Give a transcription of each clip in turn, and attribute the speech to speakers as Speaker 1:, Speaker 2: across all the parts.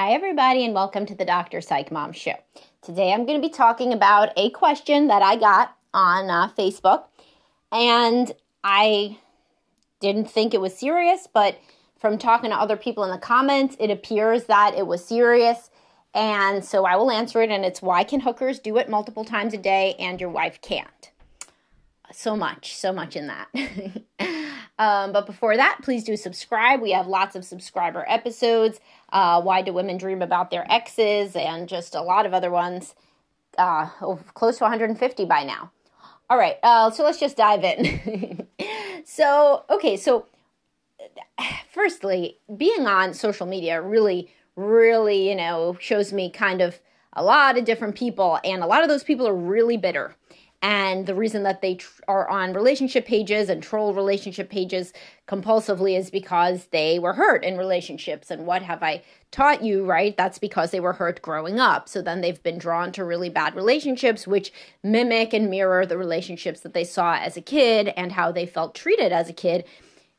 Speaker 1: Hi, everybody, and welcome to the Dr. Psych Mom Show. Today I'm going to be talking about a question that I got on uh, Facebook, and I didn't think it was serious, but from talking to other people in the comments, it appears that it was serious. And so I will answer it, and it's why can hookers do it multiple times a day and your wife can't? So much, so much in that. Um, but before that, please do subscribe. We have lots of subscriber episodes. Uh, Why do women dream about their exes? And just a lot of other ones. Uh, oh, close to 150 by now. All right, uh, so let's just dive in. so, okay, so firstly, being on social media really, really, you know, shows me kind of a lot of different people, and a lot of those people are really bitter. And the reason that they tr- are on relationship pages and troll relationship pages compulsively is because they were hurt in relationships. And what have I taught you, right? That's because they were hurt growing up. So then they've been drawn to really bad relationships, which mimic and mirror the relationships that they saw as a kid and how they felt treated as a kid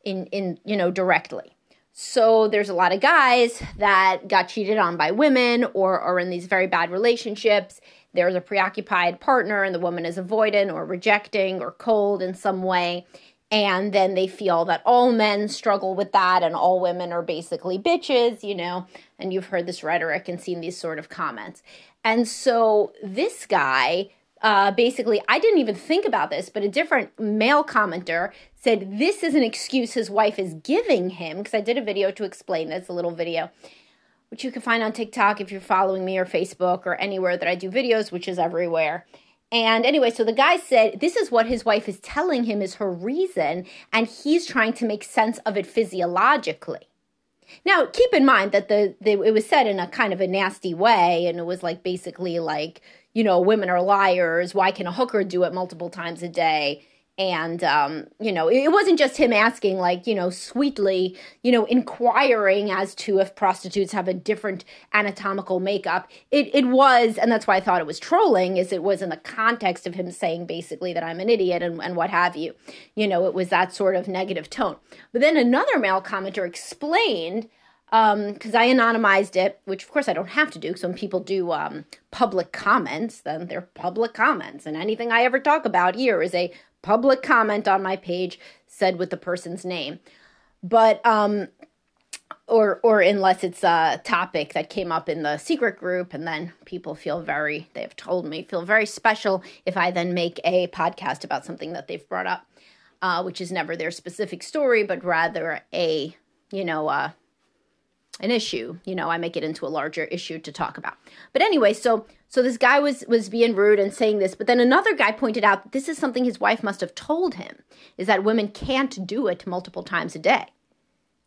Speaker 1: in, in you know, directly. So there's a lot of guys that got cheated on by women or are in these very bad relationships there's a preoccupied partner and the woman is avoidant or rejecting or cold in some way. And then they feel that all men struggle with that and all women are basically bitches, you know, and you've heard this rhetoric and seen these sort of comments. And so this guy, uh, basically, I didn't even think about this, but a different male commenter said this is an excuse his wife is giving him because I did a video to explain this, a little video which you can find on TikTok if you're following me or Facebook or anywhere that I do videos, which is everywhere. And anyway, so the guy said this is what his wife is telling him is her reason, and he's trying to make sense of it physiologically. Now, keep in mind that the, the it was said in a kind of a nasty way, and it was like basically like, you know, women are liars. Why can a hooker do it multiple times a day? And um, you know it wasn't just him asking like you know sweetly you know inquiring as to if prostitutes have a different anatomical makeup. It, it was and that's why i thought it was trolling is it was in the context of him saying basically that i'm an idiot and, and what have you. You know it was that sort of negative tone. But then another male commenter explained because um, I anonymized it, which of course I don't have to do. when people do um, public comments, then they're public comments, and anything I ever talk about here is a public comment on my page said with the person's name. But um or or unless it's a topic that came up in the secret group and then people feel very they have told me feel very special if I then make a podcast about something that they've brought up. Uh, which is never their specific story, but rather a, you know, uh, an issue you know i make it into a larger issue to talk about but anyway so so this guy was was being rude and saying this but then another guy pointed out that this is something his wife must have told him is that women can't do it multiple times a day.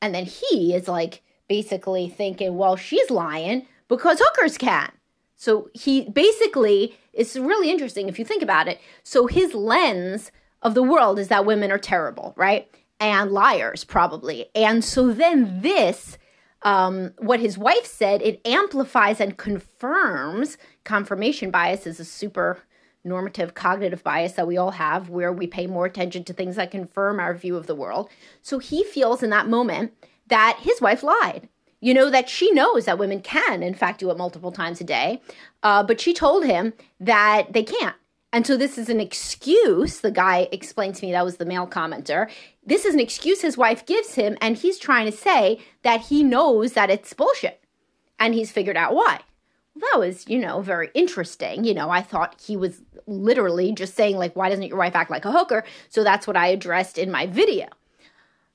Speaker 1: And then he is like basically thinking well she's lying because hookers can. So he basically it's really interesting if you think about it. So his lens of the world is that women are terrible right? And liars probably. And so then this um, what his wife said, it amplifies and confirms confirmation bias is a super normative cognitive bias that we all have where we pay more attention to things that confirm our view of the world. So he feels in that moment that his wife lied. You know, that she knows that women can, in fact, do it multiple times a day, uh, but she told him that they can't. And so this is an excuse. The guy explained to me that was the male commenter. This is an excuse his wife gives him, and he's trying to say that he knows that it's bullshit. And he's figured out why. Well, that was, you know, very interesting. You know, I thought he was literally just saying, like, why doesn't your wife act like a hooker? So that's what I addressed in my video.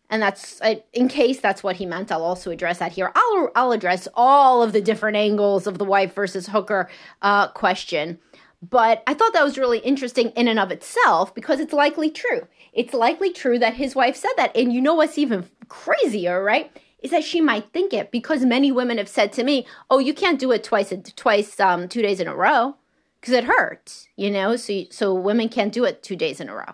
Speaker 1: And that's in case that's what he meant. I'll also address that here. I'll I'll address all of the different angles of the wife versus hooker uh, question but I thought that was really interesting in and of itself because it's likely true. It's likely true that his wife said that. And you know what's even crazier, right? Is that she might think it because many women have said to me, "Oh, you can't do it twice, twice, um, two days in a row, because it hurts." You know, so so women can't do it two days in a row.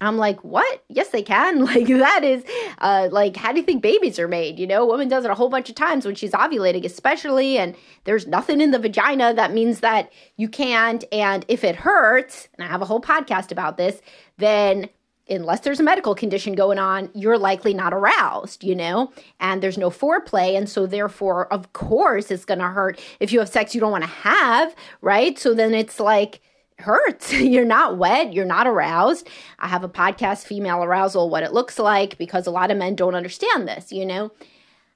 Speaker 1: I'm like, what? Yes, they can. Like that is, uh, like how do you think babies are made? You know, a woman does it a whole bunch of times when she's ovulating, especially, and there's nothing in the vagina that means that you can't. And if it hurts, and I have a whole podcast about this, then unless there's a medical condition going on, you're likely not aroused, you know, and there's no foreplay. And so, therefore, of course, it's going to hurt if you have sex you don't want to have, right? So then it's like, hurts. You're not wet. You're not aroused. I have a podcast, Female Arousal, What It Looks Like, because a lot of men don't understand this, you know?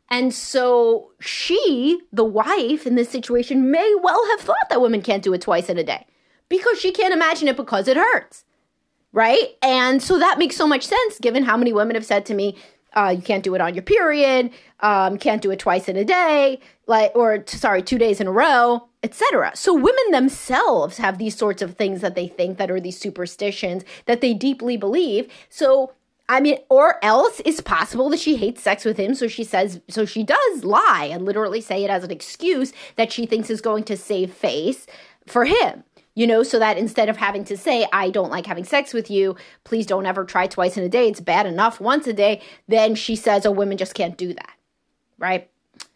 Speaker 1: And so she, the wife in this situation, may well have thought that women can't do it twice in a day because she can't imagine it because it hurts right? And so that makes so much sense given how many women have said to me, uh, you can't do it on your period, um, can't do it twice in a day, like or sorry, two days in a row, etc. So women themselves have these sorts of things that they think that are these superstitions that they deeply believe. So I mean, or else it's possible that she hates sex with him, so she says, so she does lie and literally say it as an excuse that she thinks is going to save face for him you know, so that instead of having to say, I don't like having sex with you, please don't ever try twice in a day, it's bad enough once a day, then she says, oh, women just can't do that. Right?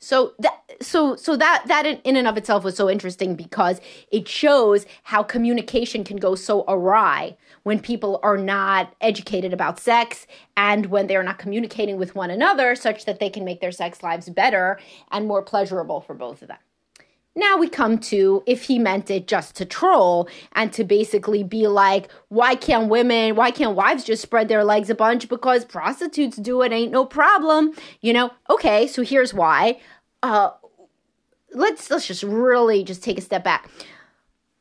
Speaker 1: So that so so that that in and of itself was so interesting because it shows how communication can go so awry when people are not educated about sex and when they're not communicating with one another such that they can make their sex lives better and more pleasurable for both of them. Now we come to if he meant it just to troll and to basically be like, why can't women, why can't wives just spread their legs a bunch because prostitutes do it, ain't no problem. You know, okay, so here's why. Uh let's let's just really just take a step back.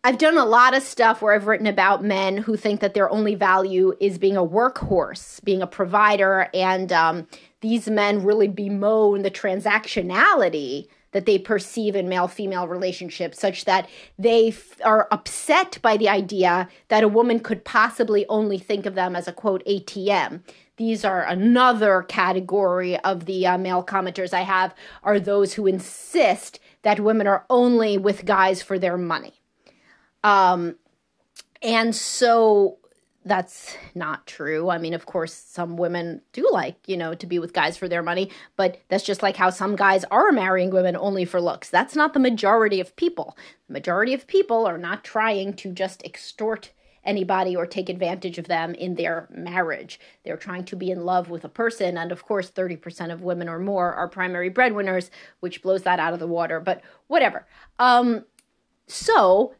Speaker 1: I've done a lot of stuff where I've written about men who think that their only value is being a workhorse, being a provider, and um, these men really bemoan the transactionality that they perceive in male female relationships, such that they f- are upset by the idea that a woman could possibly only think of them as a quote ATM. These are another category of the uh, male commenters I have are those who insist that women are only with guys for their money. Um, and so that's not true. I mean, of course, some women do like, you know, to be with guys for their money, but that's just like how some guys are marrying women only for looks. That's not the majority of people. The majority of people are not trying to just extort anybody or take advantage of them in their marriage. They're trying to be in love with a person. And of course, 30% of women or more are primary breadwinners, which blows that out of the water, but whatever. Um, so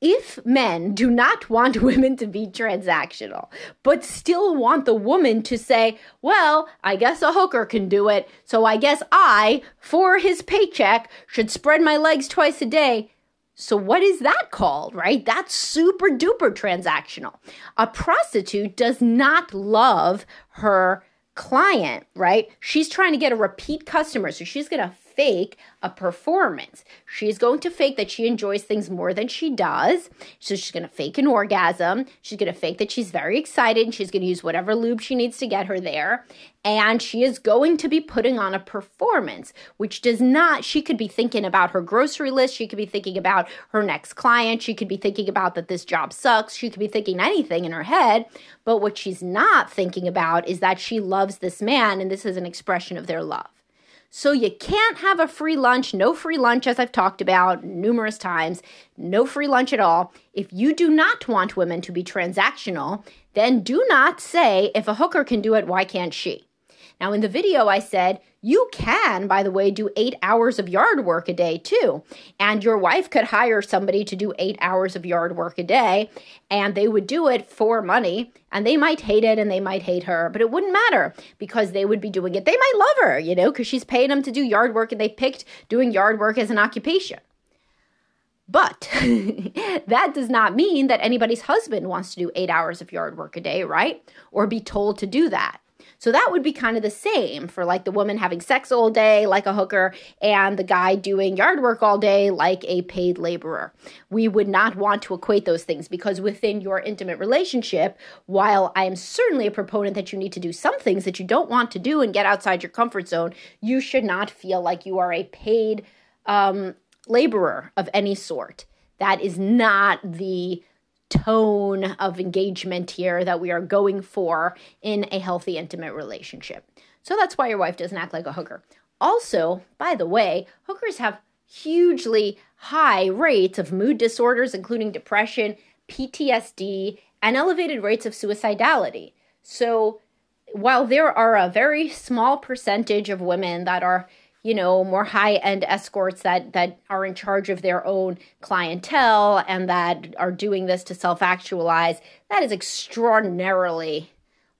Speaker 1: if men do not want women to be transactional, but still want the woman to say, well, I guess a hooker can do it, so I guess I, for his paycheck, should spread my legs twice a day. So, what is that called, right? That's super duper transactional. A prostitute does not love her client, right? She's trying to get a repeat customer. So, she's going to fake a performance. She's going to fake that she enjoys things more than she does. So she's going to fake an orgasm. She's going to fake that she's very excited and she's going to use whatever lube she needs to get her there. And she is going to be putting on a performance, which does not, she could be thinking about her grocery list. She could be thinking about her next client. She could be thinking about that this job sucks. She could be thinking anything in her head. But what she's not thinking about is that she loves this man and this is an expression of their love. So you can't have a free lunch, no free lunch, as I've talked about numerous times, no free lunch at all. If you do not want women to be transactional, then do not say, if a hooker can do it, why can't she? Now, in the video, I said you can, by the way, do eight hours of yard work a day too. And your wife could hire somebody to do eight hours of yard work a day, and they would do it for money. And they might hate it and they might hate her, but it wouldn't matter because they would be doing it. They might love her, you know, because she's paying them to do yard work and they picked doing yard work as an occupation. But that does not mean that anybody's husband wants to do eight hours of yard work a day, right? Or be told to do that. So that would be kind of the same for like the woman having sex all day, like a hooker, and the guy doing yard work all day, like a paid laborer. We would not want to equate those things because within your intimate relationship, while I am certainly a proponent that you need to do some things that you don't want to do and get outside your comfort zone, you should not feel like you are a paid um, laborer of any sort. That is not the tone of engagement here that we are going for in a healthy, intimate relationship. So that's why your wife doesn't act like a hooker. Also, by the way, hookers have hugely high rates of mood disorders, including depression, PTSD, and elevated rates of suicidality. So while there are a very small percentage of women that are you know more high end escorts that that are in charge of their own clientele and that are doing this to self actualize that is extraordinarily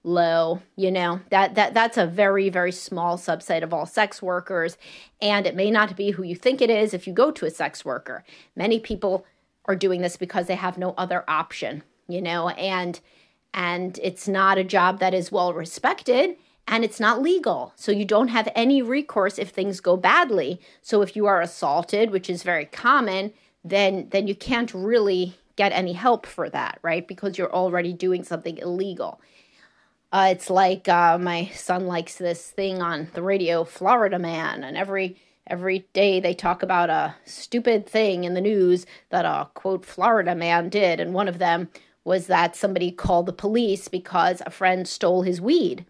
Speaker 1: low you know? That that that's a very very small subset of all sex workers and it may not be who you think it is if you go to a sex worker. Many people are doing this because they have no other option you know? And and it's not a job that is well respected and it's not legal. So you don't have any recourse if things go badly. So if you are assaulted, which is very common, then then you can't really get any help for that, right? Because you're already doing something illegal. Uh, it's like uh, my son likes this thing on the radio, Florida Man, and every every day they talk about a stupid thing in the news that a quote Florida man did, and one of them was that somebody called the police because a friend stole his weed.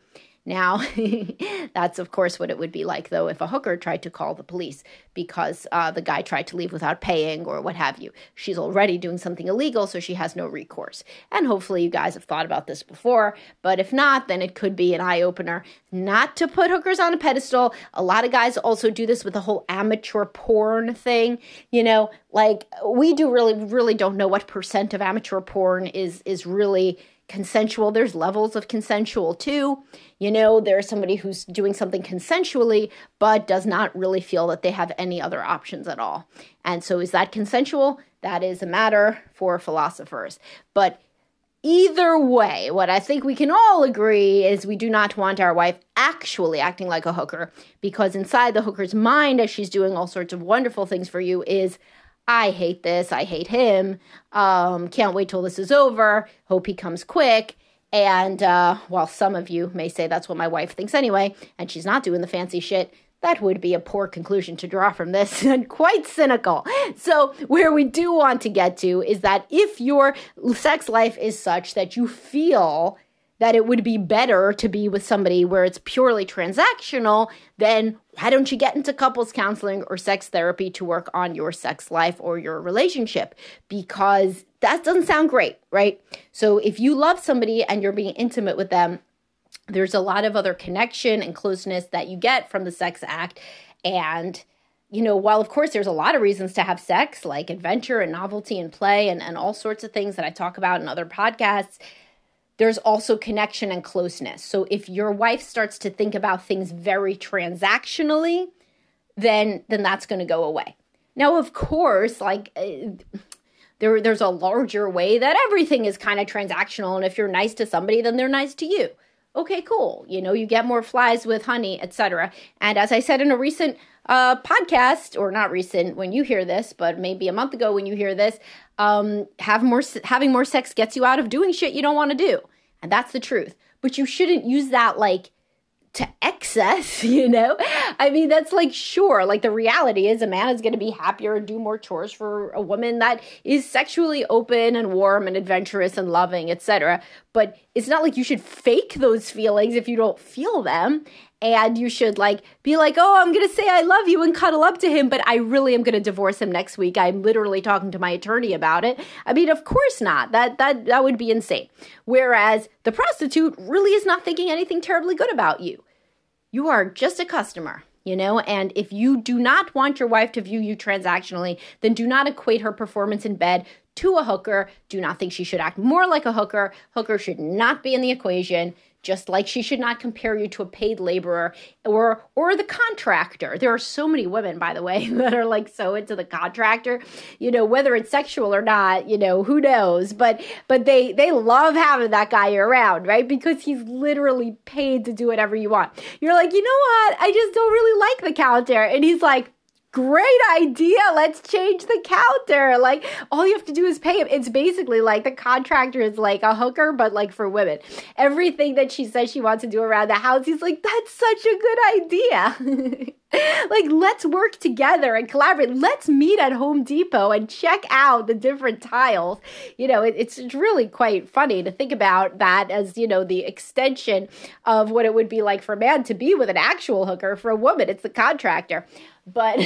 Speaker 1: Now, that's of course what it would be like, though, if a hooker tried to call the police because uh, the guy tried to leave without paying or what have you. She's already doing something illegal, so she has no recourse. And hopefully, you guys have thought about this before, but if not, then it could be an eye opener not to put hookers on a pedestal. A lot of guys also do this with the whole amateur porn thing. You know, like we do really, really don't know what percent of amateur porn is is really consensual. There's levels of consensual too. You know, there's somebody who's doing something consensually, but does not really feel that they have any other options at all. And so, is that consensual? That is a matter for philosophers. But either way, what I think we can all agree is we do not want our wife actually acting like a hooker because inside the hooker's mind, as she's doing all sorts of wonderful things for you, is I hate this. I hate him. Um, can't wait till this is over. Hope he comes quick. And uh, while some of you may say that's what my wife thinks anyway, and she's not doing the fancy shit, that would be a poor conclusion to draw from this and quite cynical. So, where we do want to get to is that if your sex life is such that you feel that it would be better to be with somebody where it's purely transactional, then why don't you get into couples counseling or sex therapy to work on your sex life or your relationship? Because that doesn't sound great, right? So if you love somebody and you're being intimate with them, there's a lot of other connection and closeness that you get from the sex act. And, you know, while of course there's a lot of reasons to have sex, like adventure and novelty and play and, and all sorts of things that I talk about in other podcasts, there's also connection and closeness. So if your wife starts to think about things very transactionally, then then that's going to go away. Now, of course, like uh, there there's a larger way that everything is kind of transactional and if you're nice to somebody, then they're nice to you. Okay, cool. You know, you get more flies with honey, etc. And as I said in a recent uh, podcast, or not recent when you hear this, but maybe a month ago when you hear this, um, have more having more sex gets you out of doing shit you don't want to do, and that's the truth. But you shouldn't use that like to excess, you know? I mean, that's like sure, like the reality is a man is going to be happier and do more chores for a woman that is sexually open and warm and adventurous and loving, etc. But it's not like you should fake those feelings if you don't feel them and you should like be like oh i'm gonna say i love you and cuddle up to him. But i really am gonna divorce him next week. I'm literally talking to my attorney about it. I mean of course not. That that that would be insane. Whereas the prostitute really is not thinking anything terribly good about you. You are just a customer you know? And if you do not want your wife to view you transactionally then do not equate her performance in bed to a hooker. Do not think she should act more like a hooker. Hooker should not be in the equation just like she should not compare you to a paid laborer or or the contractor. There are so many women, by the way, that are like so into the contractor. You know, whether it's sexual or not, you know, who knows? But but they they love having that guy around, right? Because he's literally paid to do whatever you want. You're like, you know what? I just don't really like the counter, and he's like great idea. Let's change the counter. Like all you have to do is pay him. It's basically like the contractor is like a hooker, but like for women. Everything that she says she wants to do around the house, he's like, that's such a good idea. like let's work together and collaborate let's meet at home depot and check out the different tiles you know it, it's really quite funny to think about that as you know the extension of what it would be like for a man to be with an actual hooker for a woman it's the contractor but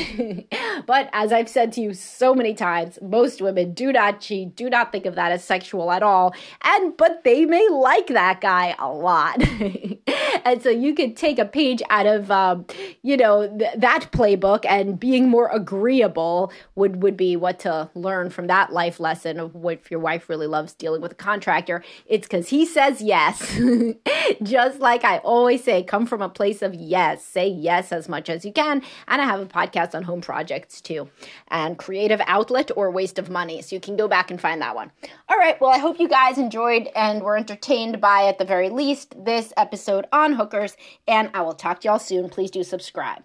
Speaker 1: but as I've said to you so many times, most women do not cheat, do not think of that as sexual at all. And but they may like that guy a lot. and so you could take a page out of um, you know th- that playbook and being more agreeable would would be what to learn from that life lesson of what if your wife really loves dealing with a contractor, it's cuz he says yes. Just like I always say, come from a place of yes. Say yes as much as you can. And I have a podcast on home projects too, and creative outlet or waste of money. So you can go back and find that one. All right. Well, I hope you guys enjoyed and were entertained by, at the very least, this episode on hookers. And I will talk to y'all soon. Please do subscribe.